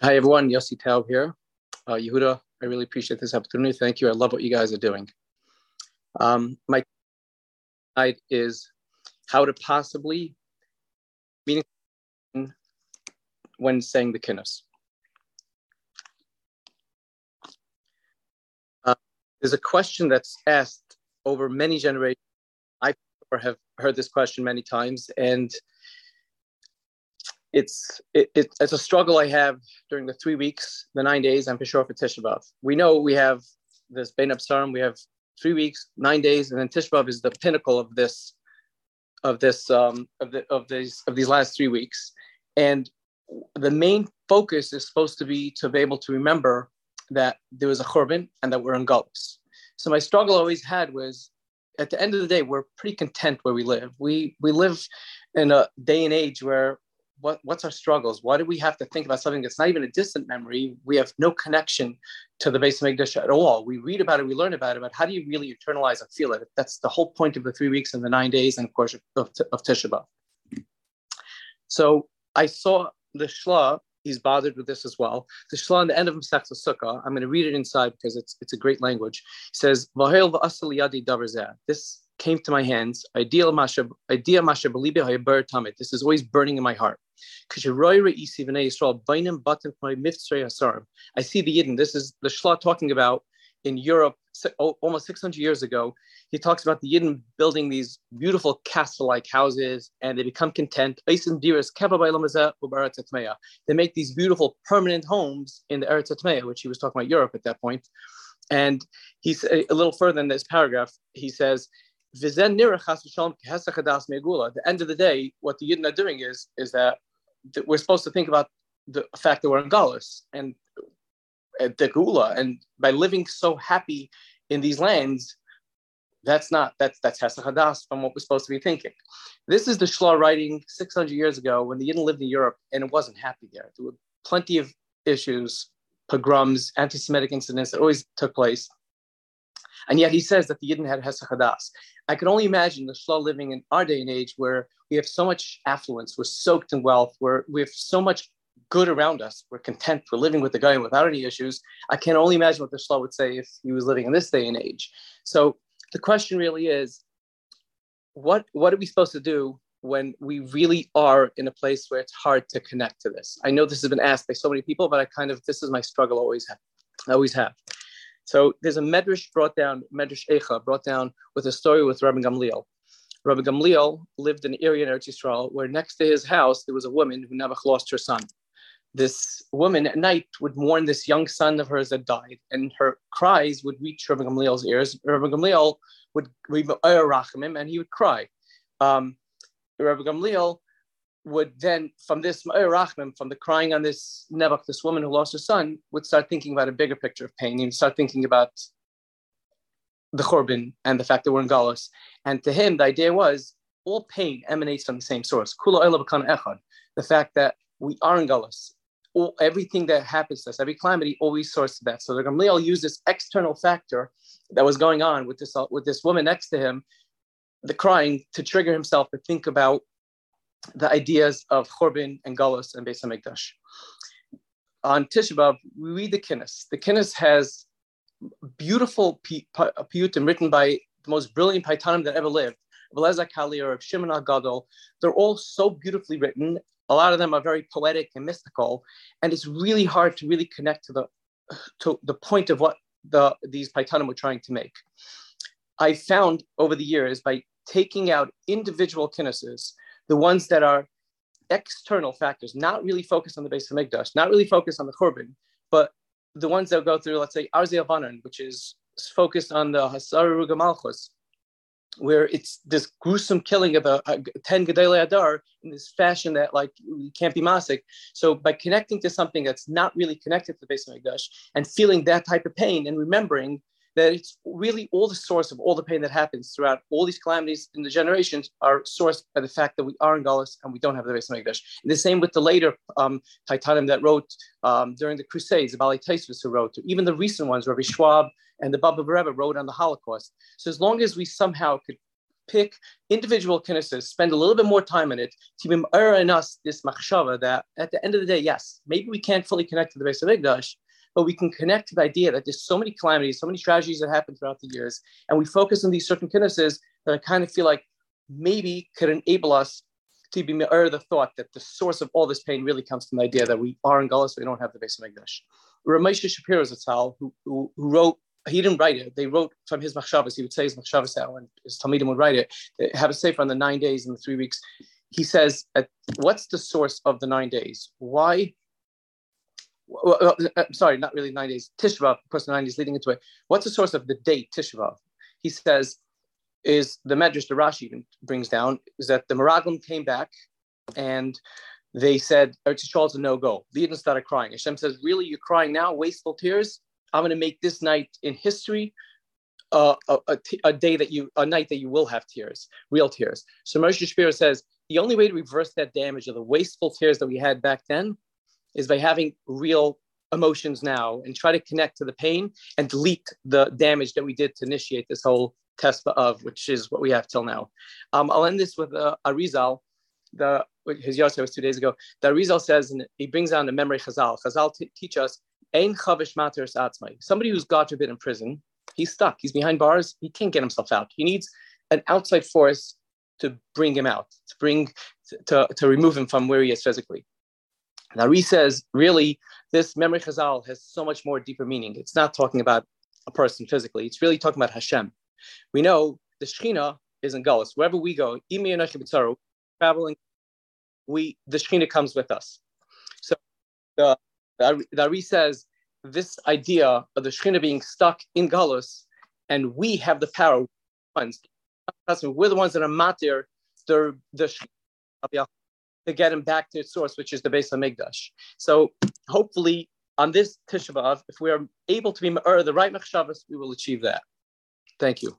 Hi, everyone. Yossi Taub here. Uh, Yehuda, I really appreciate this opportunity. Thank you. I love what you guys are doing. Um, my tonight is how to possibly mean when saying the kinnis. Uh, there's a question that's asked over many generations. I have heard this question many times, and it's it, it, it's a struggle I have during the three weeks, the nine days. I'm for sure for Tisha B'av. We know we have this Bein Absarim. We have three weeks, nine days, and then Tisha B'av is the pinnacle of this of this um, of the of these of these last three weeks. And the main focus is supposed to be to be able to remember that there was a churban and that we're in Galus. So my struggle I always had was at the end of the day, we're pretty content where we live. We we live in a day and age where what, what's our struggles? Why do we have to think about something that's not even a distant memory? We have no connection to the base of English at all. We read about it, we learn about it, but how do you really internalize and feel it? That's the whole point of the three weeks and the nine days, and of course of, of Tisha B'av. So I saw the Shla. He's bothered with this as well. The Shla on the end of Masechta Sukkah. I'm going to read it inside because it's it's a great language. He says, This came to my hands. Idea Masha, idea Masha This is always burning in my heart. I see the Yidden. This is the Shla talking about in Europe almost 600 years ago. He talks about the Yidden building these beautiful castle-like houses, and they become content. They make these beautiful permanent homes in the Eretz which he was talking about Europe at that point. And he's a little further in this paragraph. He says, the end of the day, what the Yidden are doing is, is that we're supposed to think about the fact that we're in Galus and uh, the Gula, and by living so happy in these lands, that's not that's that's Hesach from what we're supposed to be thinking. This is the Shla writing 600 years ago when the Yidden lived in Europe and it wasn't happy there. There were plenty of issues, pogroms, anti-Semitic incidents that always took place. And yet he says that the Yidden had Hesach I can only imagine the Shla living in our day and age where we have so much affluence, we're soaked in wealth, we're, we have so much good around us, we're content, we're living with the guy without any issues. I can only imagine what the Shla would say if he was living in this day and age. So the question really is, what, what are we supposed to do when we really are in a place where it's hard to connect to this? I know this has been asked by so many people, but I kind of, this is my struggle always have, I always have. So there's a medrash brought down, medrash Echa brought down with a story with Rabbi Gamliel. Rabbi Gamliel lived in an area in Eretz Yisrael where next to his house there was a woman who never lost her son. This woman at night would mourn this young son of hers that died, and her cries would reach Rabbi Gamliel's ears. Rabbi Gamliel would read him and he would cry. Um, Rabbi Gamliel would then, from this oh, Rachman, from the crying on this Nebuch, this woman who lost her son, would start thinking about a bigger picture of pain. He'd start thinking about the Churban and the fact that we're in Galus. And to him, the idea was all pain emanates from the same source. The fact that we are in Galus. All, everything that happens to us, every calamity, always sources that. So the Gamliel used this external factor that was going on with this with this woman next to him, the crying, to trigger himself to think about the ideas of Churban and Galus and Beis Hamikdash. On Tisha B'av, we read the Kinnis. The Kinnis has beautiful uh, piyutim written by the most brilliant paitanim that ever lived. Veleza Kali or Shimon Gadol. They're all so beautifully written. A lot of them are very poetic and mystical, and it's really hard to really connect to the to the point of what the these paitanim were trying to make. I found over the years by taking out individual kinnises the ones that are external factors, not really focused on the Beis Hamikdash, not really focused on the Churban, but the ones that go through, let's say, Arzei Halevanon, which is focused on the Hasaru Malchus, where it's this gruesome killing of a, a 10 Gedele Adar in this fashion that like can't be masik. So by connecting to something that's not really connected to the Beis Hamikdash and feeling that type of pain and remembering that it's really all the source of all the pain that happens throughout all these calamities in the generations are sourced by the fact that we are in Galus and we don't have the base of. And the same with the later um, paitanim that wrote um, during the Crusades, the Baalei Tosafos who wrote, even the recent ones, Rabbi Schwab and the Bobover Rebbe wrote on the Holocaust. So as long as we somehow could pick individual kinnises, spend a little bit more time on it to be in us this machshava that at the end of the day, yes, maybe we can't fully connect to the Beis Hamikdash, but we can connect to the idea that there's so many calamities, so many tragedies that happen throughout the years, and we focus on these certain kinnises that I kind of feel like maybe could enable us to be mer the thought that the source of all this pain really comes from the idea that we are in Galus, we don't have the Beis Hamikdash. Ramesha Shapiro Zatzal, who, who, who wrote he didn't write it. They wrote from his machshavas. He would say his machshavas out, and his talmidim would write it. They have a sefer on the nine days and the three weeks. He says, "What's the source of the nine days? Why?" Well, uh, sorry, not really nine days. Tisha B'av, of course, the nine days leading into it. What's the source of the date Tisha B'av? He says, is the Medrash, the Rashi brings down, is that the Meraglim came back and they said, Eretz Yisrael is a no-go. The Yidden started crying. Hashem says, really, you're crying now, wasteful tears? I'm going to make this night in history uh, a, a, a, day that you, a night that you will have tears, real tears. So Moshe Shapiro says the only way to reverse that damage of the wasteful tears that we had back then is by having real emotions now and try to connect to the pain and delete the damage that we did to initiate this whole test of, which is what we have till now. Um, I'll end this with uh, Arizal. The his yahrzeit was two days ago. The Arizal says, and he brings down the maamar Chazal. Chazal t- teach us Ein chavish mater Somebody who's God forbid in prison, he's stuck. He's behind bars. He can't get himself out. He needs an outside force to bring him out, to bring to, to remove him from where he is physically. Now, Ari says, really, this maamar chazal has so much more deeper meaning. It's not talking about a person physically. It's really talking about Hashem. We know the Shekhinah is in Galus. Wherever we go, traveling, we the Shekhinah comes with us. So the the, Ari says this idea of the Shekhinah being stuck in Galus, and we have the power. We're the ones that are matir the the to get him back to its source, which is the Beis Hamikdash. So hopefully on this Tisha B'av, if we are able to be the right Mechshavas, we will achieve that. Thank you.